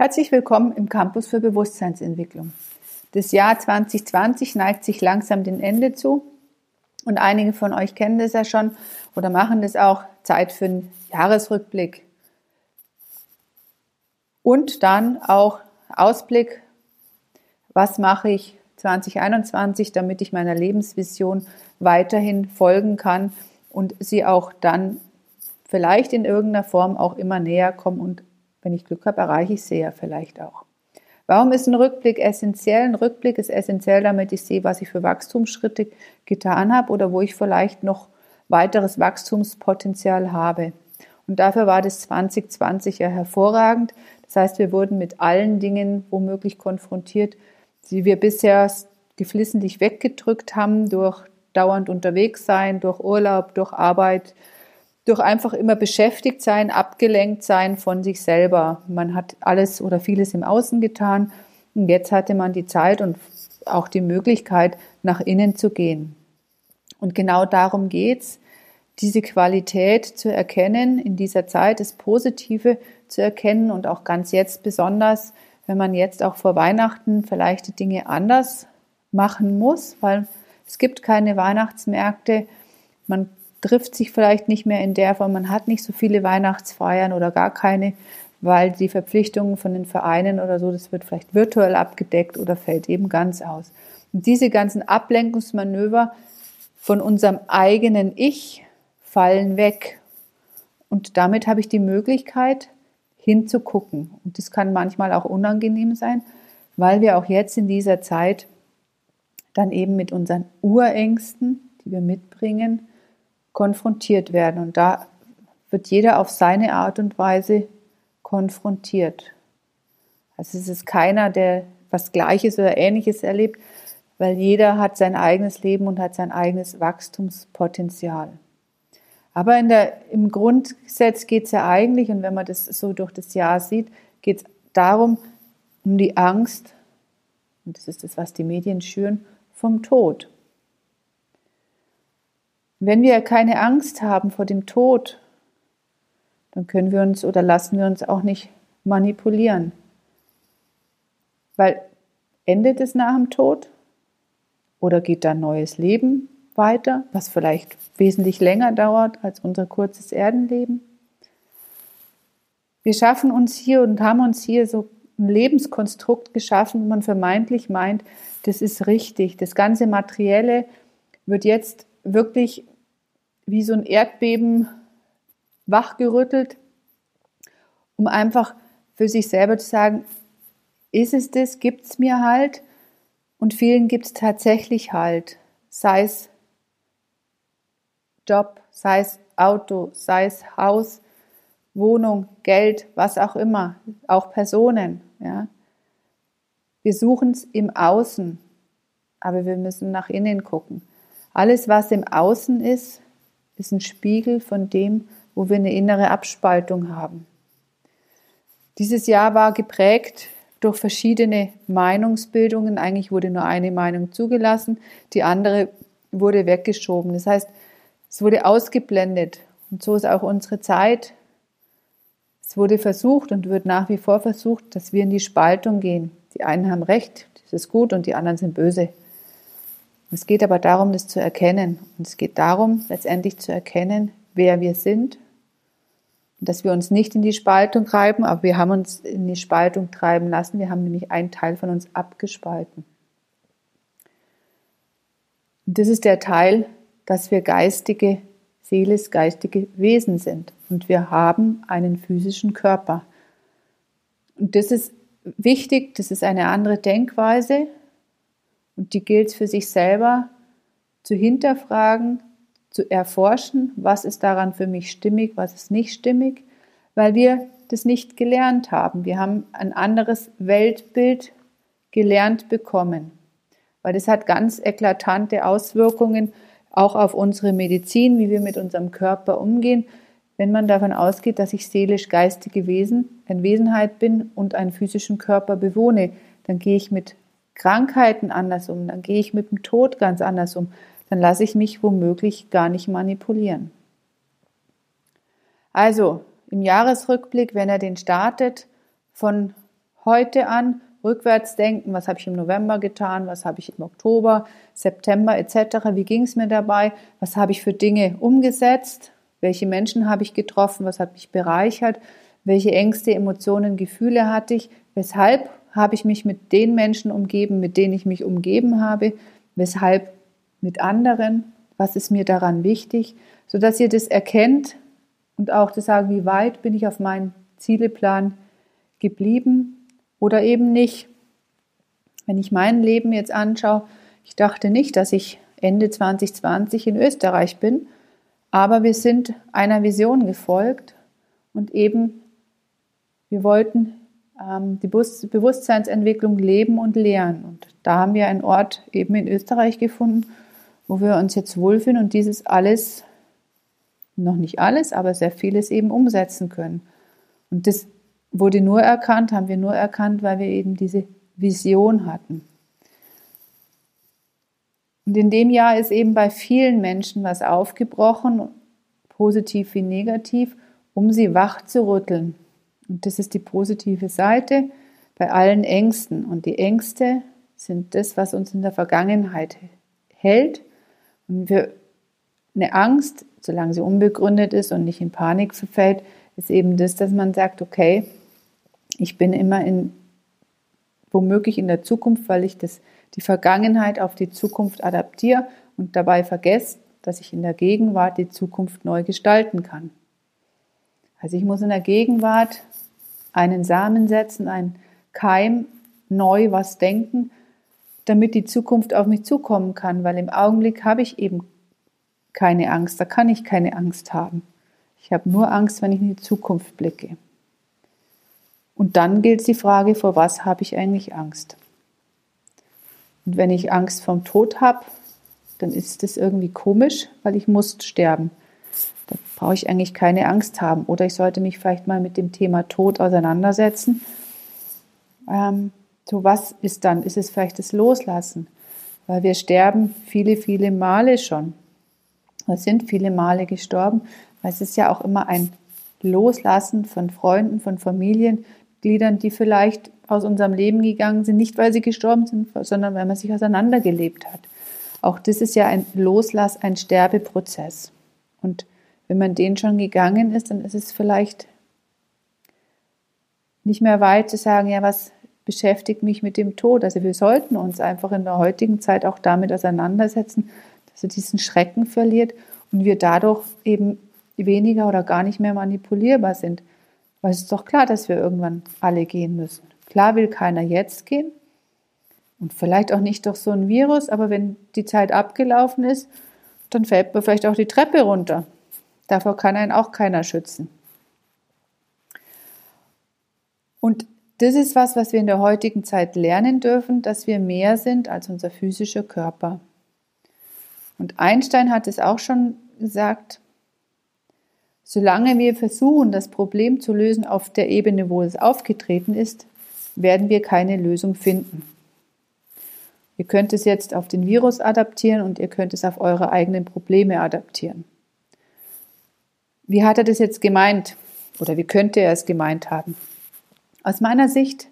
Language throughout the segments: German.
Herzlich willkommen im Campus für Bewusstseinsentwicklung. Das Jahr 2020 neigt sich langsam dem Ende zu und einige von euch kennen das ja schon oder machen das auch. Zeit für einen Jahresrückblick. Und dann auch Ausblick, was mache ich 2021, damit ich meiner Lebensvision weiterhin folgen kann und sie auch dann vielleicht in irgendeiner Form auch immer näher kommen und wenn ich Glück habe, erreiche ich sie ja vielleicht auch. Warum ist ein Rückblick essentiell? Ein Rückblick ist essentiell, damit ich sehe, was ich für Wachstumsschritte getan habe oder wo ich vielleicht noch weiteres Wachstumspotenzial habe. Und dafür war das 2020 ja hervorragend. Das heißt, wir wurden mit allen Dingen womöglich konfrontiert, die wir bisher geflissentlich weggedrückt haben durch dauernd unterwegs sein, durch Urlaub, durch Arbeit, durch einfach immer beschäftigt sein, abgelenkt sein von sich selber. Man hat alles oder vieles im Außen getan und jetzt hatte man die Zeit und auch die Möglichkeit, nach innen zu gehen. Und genau darum geht's, diese Qualität zu erkennen, in dieser Zeit das Positive zu erkennen und auch ganz jetzt besonders, wenn man jetzt auch vor Weihnachten vielleicht die Dinge anders machen muss, weil es gibt keine Weihnachtsmärkte. Man trifft sich vielleicht nicht mehr in der Form, man hat nicht so viele Weihnachtsfeiern oder gar keine, weil die Verpflichtungen von den Vereinen oder so, das wird vielleicht virtuell abgedeckt oder fällt eben ganz aus. Und diese ganzen Ablenkungsmanöver von unserem eigenen Ich fallen weg. Und damit habe ich die Möglichkeit, hinzugucken. Und das kann manchmal auch unangenehm sein, weil wir auch jetzt in dieser Zeit dann eben mit unseren Urängsten, die wir mitbringen, konfrontiert werden. Und da wird jeder auf seine Art und Weise konfrontiert. Also es ist keiner, der was Gleiches oder Ähnliches erlebt, weil jeder hat sein eigenes Leben und hat sein eigenes Wachstumspotenzial. Aber in der, im Grundgesetz geht es ja eigentlich, und wenn man das so durch das Jahr sieht, geht es darum, um die Angst, und das ist das, was die Medien schüren, vom Tod. Wenn wir keine Angst haben vor dem Tod, dann können wir uns oder lassen wir uns auch nicht manipulieren. Weil endet es nach dem Tod? Oder geht da ein neues Leben weiter, was vielleicht wesentlich länger dauert als unser kurzes Erdenleben? Wir schaffen uns hier und haben uns hier so ein Lebenskonstrukt geschaffen, wo man vermeintlich meint, das ist richtig. Das ganze Materielle wird jetzt wirklich wie so ein Erdbeben wachgerüttelt, um einfach für sich selber zu sagen, ist es das, gibt es mir halt und vielen gibt es tatsächlich halt, sei es Job, sei es Auto, sei es Haus, Wohnung, Geld, was auch immer, auch Personen. Ja. Wir suchen es im Außen, aber wir müssen nach innen gucken. Alles, was im Außen ist, ist ein Spiegel von dem, wo wir eine innere Abspaltung haben. Dieses Jahr war geprägt durch verschiedene Meinungsbildungen. Eigentlich wurde nur eine Meinung zugelassen, die andere wurde weggeschoben. Das heißt, es wurde ausgeblendet. Und so ist auch unsere Zeit. Es wurde versucht und wird nach wie vor versucht, dass wir in die Spaltung gehen. Die einen haben Recht, das ist gut, und die anderen sind böse. Es geht aber darum, das zu erkennen. Und es geht darum, letztendlich zu erkennen, wer wir sind. Und dass wir uns nicht in die Spaltung treiben, aber wir haben uns in die Spaltung treiben lassen. Wir haben nämlich einen Teil von uns abgespalten. Und das ist der Teil, dass wir geistige, seelisch geistige Wesen sind. Und wir haben einen physischen Körper. Und das ist wichtig, das ist eine andere Denkweise, und die gilt es für sich selber zu hinterfragen, zu erforschen, was ist daran für mich stimmig, was ist nicht stimmig, weil wir das nicht gelernt haben. Wir haben ein anderes Weltbild gelernt bekommen, weil das hat ganz eklatante Auswirkungen auch auf unsere Medizin, wie wir mit unserem Körper umgehen, wenn man davon ausgeht, dass ich seelisch-geistige Wesen, ein Wesenheit bin und einen physischen Körper bewohne, dann gehe ich mit Krankheiten anders um, dann gehe ich mit dem Tod ganz anders um, dann lasse ich mich womöglich gar nicht manipulieren. Also im Jahresrückblick, wenn er den startet, von heute an, rückwärts denken, was habe ich im November getan, was habe ich im Oktober, September etc., wie ging es mir dabei, was habe ich für Dinge umgesetzt, welche Menschen habe ich getroffen, was hat mich bereichert, welche Ängste, Emotionen, Gefühle hatte ich, weshalb habe ich mich mit den Menschen umgeben, mit denen ich mich umgeben habe, weshalb mit anderen, was ist mir daran wichtig, sodass ihr das erkennt und auch zu sagen, wie weit bin ich auf meinen Zieleplan geblieben oder eben nicht. Wenn ich mein Leben jetzt anschaue, ich dachte nicht, dass ich Ende 2020 in Österreich bin, aber wir sind einer Vision gefolgt und eben wir wollten die Bewusstseinsentwicklung leben und lehren. Und da haben wir einen Ort eben in Österreich gefunden, wo wir uns jetzt wohlfühlen und dieses alles, noch nicht alles, aber sehr vieles eben umsetzen können. Und das wurde nur erkannt, haben wir nur erkannt, weil wir eben diese Vision hatten. Und in dem Jahr ist eben bei vielen Menschen was aufgebrochen, positiv wie negativ, um sie wach zu rütteln. Und das ist die positive Seite bei allen Ängsten. Und die Ängste sind das, was uns in der Vergangenheit hält. Und wir, eine Angst, solange sie unbegründet ist und nicht in Panik verfällt, ist eben das, dass man sagt, okay, ich bin immer in, womöglich in der Zukunft, weil ich das, die Vergangenheit auf die Zukunft adaptiere und dabei vergesse, dass ich in der Gegenwart die Zukunft neu gestalten kann. Also ich muss in der Gegenwart einen Samen setzen, einen Keim, neu was denken, damit die Zukunft auf mich zukommen kann, weil im Augenblick habe ich eben keine Angst, da kann ich keine Angst haben. Ich habe nur Angst, wenn ich in die Zukunft blicke. Und dann gilt die Frage, vor was habe ich eigentlich Angst? Und wenn ich Angst vom Tod habe, dann ist das irgendwie komisch, weil ich muss sterben. Brauche ich eigentlich keine Angst haben. Oder ich sollte mich vielleicht mal mit dem Thema Tod auseinandersetzen. Ähm, so was ist dann? Ist es vielleicht das Loslassen? Weil wir sterben viele, viele Male schon. Wir sind viele Male gestorben, es ist ja auch immer ein Loslassen von Freunden, von Familiengliedern, die vielleicht aus unserem Leben gegangen sind, nicht weil sie gestorben sind, sondern weil man sich auseinandergelebt hat. Auch das ist ja ein Loslass, ein Sterbeprozess. Und wenn man den schon gegangen ist, dann ist es vielleicht nicht mehr weit zu sagen, ja, was beschäftigt mich mit dem Tod? Also wir sollten uns einfach in der heutigen Zeit auch damit auseinandersetzen, dass er diesen Schrecken verliert und wir dadurch eben weniger oder gar nicht mehr manipulierbar sind. Weil es ist doch klar, dass wir irgendwann alle gehen müssen. Klar will keiner jetzt gehen und vielleicht auch nicht durch so ein Virus, aber wenn die Zeit abgelaufen ist, dann fällt man vielleicht auch die Treppe runter. Davor kann einen auch keiner schützen. Und das ist was, was wir in der heutigen Zeit lernen dürfen, dass wir mehr sind als unser physischer Körper. Und Einstein hat es auch schon gesagt, solange wir versuchen, das Problem zu lösen auf der Ebene, wo es aufgetreten ist, werden wir keine Lösung finden. Ihr könnt es jetzt auf den Virus adaptieren und ihr könnt es auf eure eigenen Probleme adaptieren. Wie hat er das jetzt gemeint? Oder wie könnte er es gemeint haben? Aus meiner Sicht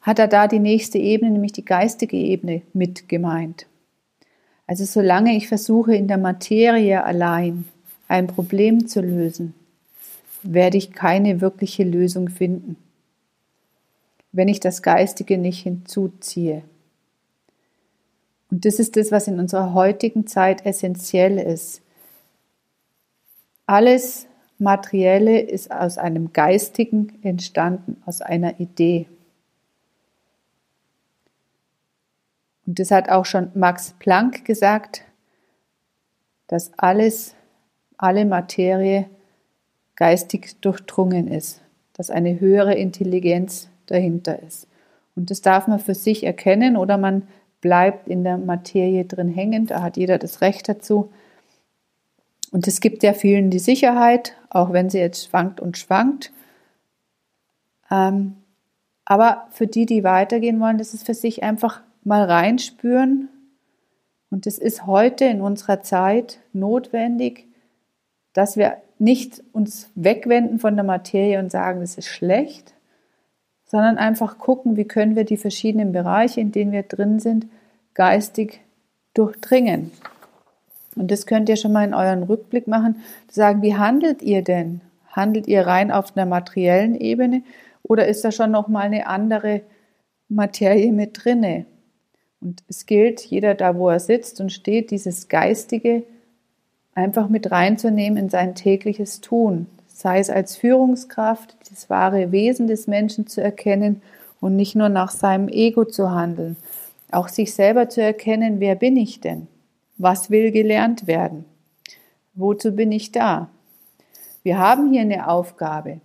hat er da die nächste Ebene, nämlich die geistige Ebene, mit gemeint. Also solange ich versuche, in der Materie allein ein Problem zu lösen, werde ich keine wirkliche Lösung finden, wenn ich das Geistige nicht hinzuziehe. Und das ist das, was in unserer heutigen Zeit essentiell ist. Alles Materielle ist aus einem Geistigen entstanden, aus einer Idee. Und das hat auch schon Max Planck gesagt, dass alles, alle Materie geistig durchdrungen ist, dass eine höhere Intelligenz dahinter ist. Und das darf man für sich erkennen oder man bleibt in der Materie drin hängen, da hat jeder das Recht dazu. Und es gibt ja vielen die Sicherheit, auch wenn sie jetzt schwankt und schwankt. Ähm, aber für die, die weitergehen wollen, das ist für sich einfach mal reinspüren. Und es ist heute in unserer Zeit notwendig, dass wir nicht uns wegwenden von der Materie und sagen, das ist schlecht, sondern einfach gucken, wie können wir die verschiedenen Bereiche, in denen wir drin sind, geistig durchdringen. Und das könnt ihr schon mal in euren Rückblick machen, sagen, wie handelt ihr denn? Handelt ihr rein auf einer materiellen Ebene oder ist da schon noch mal eine andere Materie mit drinne? Und es gilt, jeder da, wo er sitzt und steht, dieses Geistige einfach mit reinzunehmen in sein tägliches Tun. Sei es als Führungskraft, das wahre Wesen des Menschen zu erkennen und nicht nur nach seinem Ego zu handeln. Auch sich selber zu erkennen, wer bin ich denn? Was will gelernt werden? Wozu bin ich da? Wir haben hier eine Aufgabe.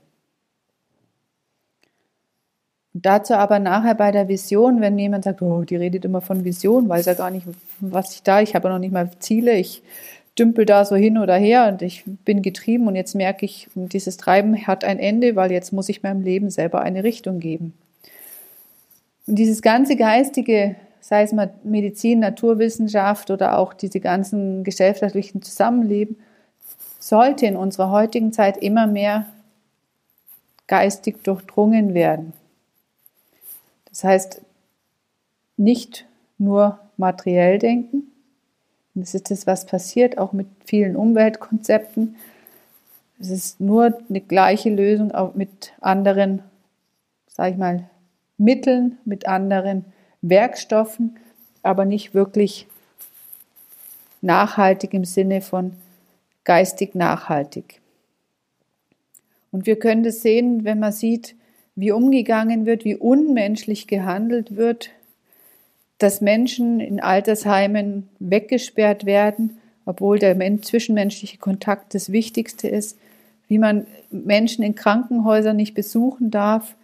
Dazu aber nachher bei der Vision, wenn jemand sagt, oh, die redet immer von Vision, weiß ja gar nicht, was ich da, ich habe noch nicht mal Ziele, ich dümpel da so hin oder her und ich bin getrieben und jetzt merke ich, dieses Treiben hat ein Ende, weil jetzt muss ich meinem Leben selber eine Richtung geben. Und dieses ganze geistige sei es mal Medizin, Naturwissenschaft oder auch diese ganzen gesellschaftlichen Zusammenleben, sollte in unserer heutigen Zeit immer mehr geistig durchdrungen werden. Das heißt, nicht nur materiell denken. Das ist das, was passiert, auch mit vielen Umweltkonzepten. Es ist nur eine gleiche Lösung auch mit anderen, sage ich mal, Mitteln, mit anderen Werkstoffen, aber nicht wirklich nachhaltig im Sinne von geistig nachhaltig. Und wir können das sehen, wenn man sieht, wie umgegangen wird, wie unmenschlich gehandelt wird, dass Menschen in Altersheimen weggesperrt werden, obwohl der zwischenmenschliche Kontakt das Wichtigste ist, wie man Menschen in Krankenhäusern nicht besuchen darf,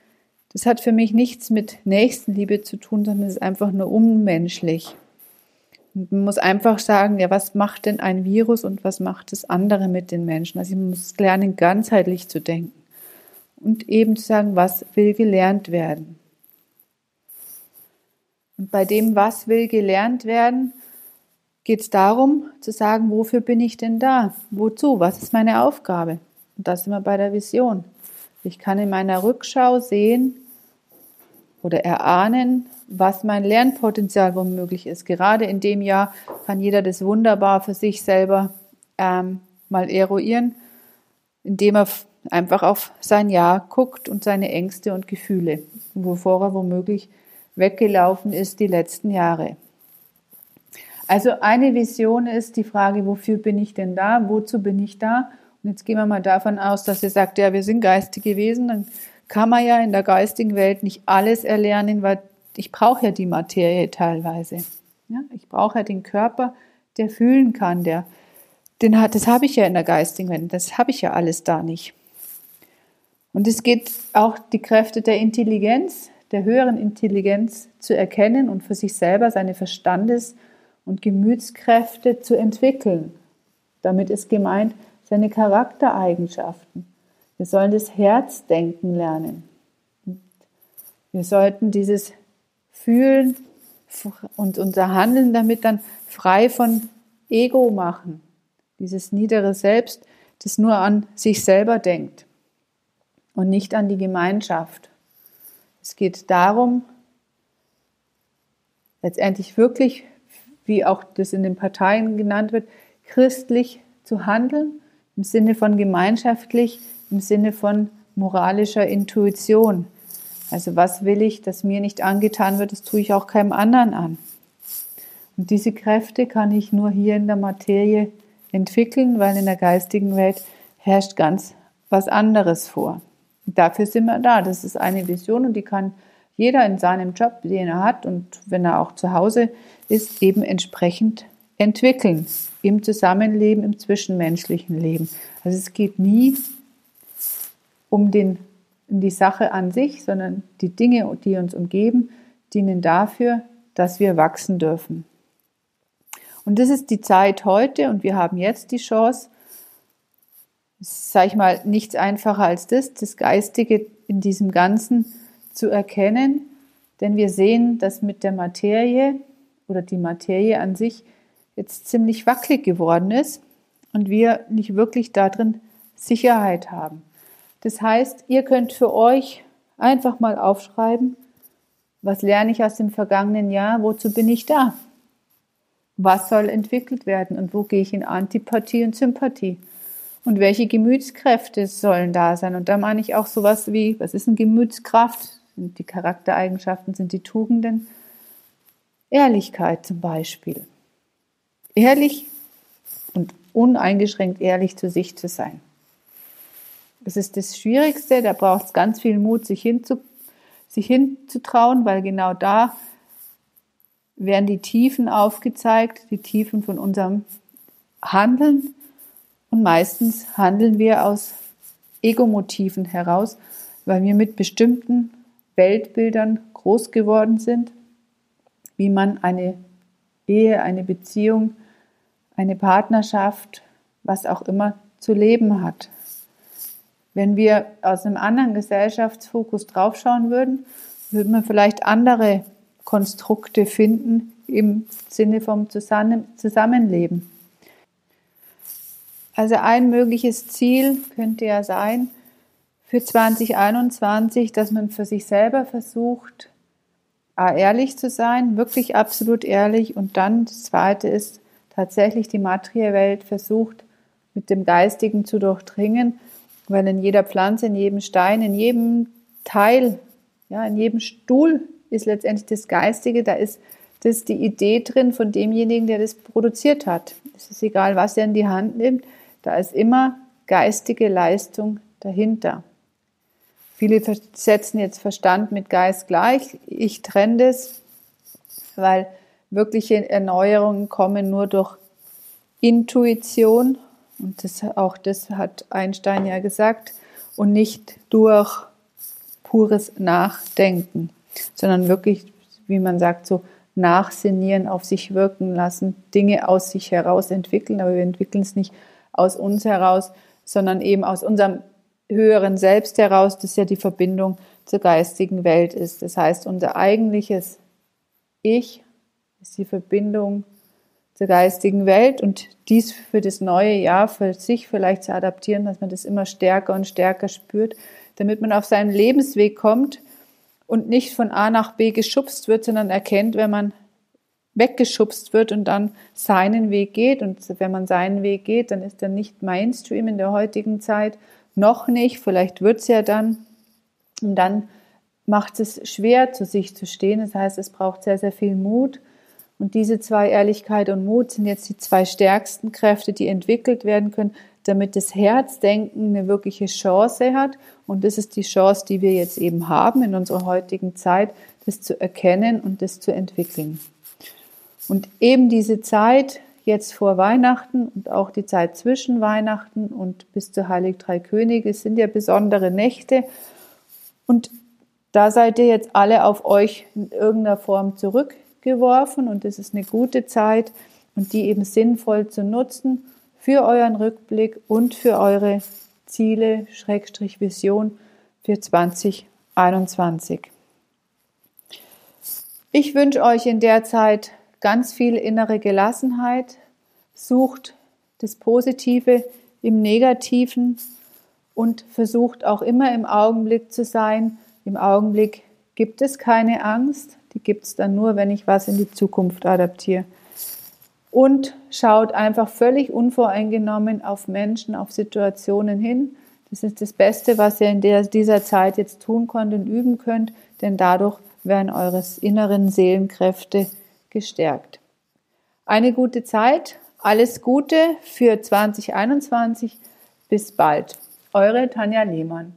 das hat für mich nichts mit Nächstenliebe zu tun, sondern es ist einfach nur unmenschlich. Und man muss einfach sagen, ja, was macht denn ein Virus und was macht das andere mit den Menschen? Also ich muss lernen, ganzheitlich zu denken. Und eben zu sagen, was will gelernt werden. Und bei dem, was will gelernt werden, geht es darum zu sagen, wofür bin ich denn da? Wozu? Was ist meine Aufgabe? Und das sind wir bei der Vision. Ich kann in meiner Rückschau sehen, oder erahnen, was mein Lernpotenzial womöglich ist. Gerade in dem Jahr kann jeder das wunderbar für sich selber ähm, mal eruieren, indem er einfach auf sein Jahr guckt und seine Ängste und Gefühle, wovor er womöglich weggelaufen ist die letzten Jahre. Also eine Vision ist die Frage, wofür bin ich denn da? Wozu bin ich da? Und jetzt gehen wir mal davon aus, dass ihr sagt, ja, wir sind geistige Wesen, dann kann man ja in der geistigen Welt nicht alles erlernen, weil ich brauche ja die Materie teilweise. Ja, ich brauche ja den Körper, der fühlen kann, der, den hat, das habe ich ja in der geistigen Welt, das habe ich ja alles da nicht. Und es geht auch die Kräfte der Intelligenz, der höheren Intelligenz zu erkennen und für sich selber seine Verstandes- und Gemütskräfte zu entwickeln. Damit ist gemeint seine Charaktereigenschaften. Wir sollen das Herz denken lernen. Wir sollten dieses Fühlen und unser Handeln damit dann frei von Ego machen. Dieses niedere Selbst, das nur an sich selber denkt und nicht an die Gemeinschaft. Es geht darum, letztendlich wirklich, wie auch das in den Parteien genannt wird, christlich zu handeln, im Sinne von gemeinschaftlich im Sinne von moralischer Intuition. Also was will ich, dass mir nicht angetan wird, das tue ich auch keinem anderen an. Und diese Kräfte kann ich nur hier in der Materie entwickeln, weil in der geistigen Welt herrscht ganz was anderes vor. Und dafür sind wir da. Das ist eine Vision und die kann jeder in seinem Job, den er hat und wenn er auch zu Hause ist, eben entsprechend entwickeln. Im Zusammenleben, im zwischenmenschlichen Leben. Also es geht nie um den, die Sache an sich, sondern die Dinge, die uns umgeben, dienen dafür, dass wir wachsen dürfen. Und das ist die Zeit heute und wir haben jetzt die Chance, sage ich mal, nichts einfacher als das, das Geistige in diesem Ganzen zu erkennen, denn wir sehen, dass mit der Materie oder die Materie an sich jetzt ziemlich wackelig geworden ist und wir nicht wirklich darin Sicherheit haben. Das heißt, ihr könnt für euch Einfach mal aufschreiben, was lerne ich aus dem vergangenen Jahr, wozu bin ich da? Was soll entwickelt werden und wo gehe ich in Antipathie und Sympathie? Und welche Gemütskräfte sollen da sein? Und da meine ich auch sowas wie, was ist eine Gemütskraft? Sind die Charaktereigenschaften, sind die Tugenden? Ehrlichkeit zum Beispiel. Ehrlich und uneingeschränkt ehrlich zu sich zu sein. Das ist das Schwierigste, da braucht es ganz viel Mut, sich, hinzu, sich hinzutrauen, weil genau da werden die Tiefen aufgezeigt, die Tiefen von unserem Handeln. Und meistens handeln wir aus Egomotiven heraus, weil wir mit bestimmten Weltbildern groß geworden sind, wie man eine Ehe, eine Beziehung, eine Partnerschaft, was auch immer zu leben hat. Wenn wir aus einem anderen Gesellschaftsfokus draufschauen würden, würden wir vielleicht andere Konstrukte finden im Sinne vom Zusammenleben. Also ein mögliches Ziel könnte ja sein für 2021, dass man für sich selber versucht, ehrlich zu sein, wirklich absolut ehrlich. Und dann das Zweite ist tatsächlich die materielle Welt versucht, mit dem Geistigen zu durchdringen, weil in jeder Pflanze, in jedem Stein, in jedem Teil, ja, in jedem Stuhl ist letztendlich das Geistige, da ist das die Idee drin von demjenigen, der das produziert hat. Es ist egal, was er in die Hand nimmt, da ist immer geistige Leistung dahinter. Viele setzen jetzt Verstand mit Geist gleich. Ich trenne das, weil wirkliche Erneuerungen kommen nur durch Intuition und das, auch das hat Einstein ja gesagt und nicht durch pures Nachdenken, sondern wirklich, wie man sagt, so nachsinnieren, auf sich wirken lassen, Dinge aus sich heraus entwickeln, aber wir entwickeln es nicht aus uns heraus, sondern eben aus unserem höheren Selbst heraus, das ja die Verbindung zur geistigen Welt ist. Das heißt, unser eigentliches Ich ist die Verbindung zur geistigen Welt und dies für das neue Jahr für sich vielleicht zu adaptieren, dass man das immer stärker und stärker spürt, damit man auf seinen Lebensweg kommt und nicht von A nach B geschubst wird, sondern erkennt, wenn man weggeschubst wird und dann seinen Weg geht. Und wenn man seinen Weg geht, dann ist er nicht Mainstream in der heutigen Zeit, noch nicht, vielleicht wird es ja dann. Und dann macht es schwer, zu sich zu stehen. Das heißt, es braucht sehr, sehr viel Mut. Und diese zwei, Ehrlichkeit und Mut, sind jetzt die zwei stärksten Kräfte, die entwickelt werden können, damit das Herzdenken eine wirkliche Chance hat. Und das ist die Chance, die wir jetzt eben haben in unserer heutigen Zeit, das zu erkennen und das zu entwickeln. Und eben diese Zeit jetzt vor Weihnachten und auch die Zeit zwischen Weihnachten und bis zu Heilig Drei Könige sind ja besondere Nächte. Und da seid ihr jetzt alle auf euch in irgendeiner Form zurückgeworfen und es ist eine gute Zeit und die eben sinnvoll zu nutzen für euren Rückblick und für eure Ziele, Schrägstrich Vision für 2021. Ich wünsche euch in der Zeit ganz viel innere Gelassenheit, sucht das Positive im Negativen und versucht auch immer im Augenblick zu sein. Im Augenblick gibt es keine Angst, die gibt es dann nur, wenn ich was in die Zukunft adaptiere. Und schaut einfach völlig unvoreingenommen auf Menschen, auf Situationen hin. Das ist das Beste, was ihr in der, dieser Zeit jetzt tun könnt und üben könnt, denn dadurch werden eures inneren Seelenkräfte gestärkt. Eine gute Zeit, alles Gute für 2021. Bis bald. Eure Tanja Lehmann.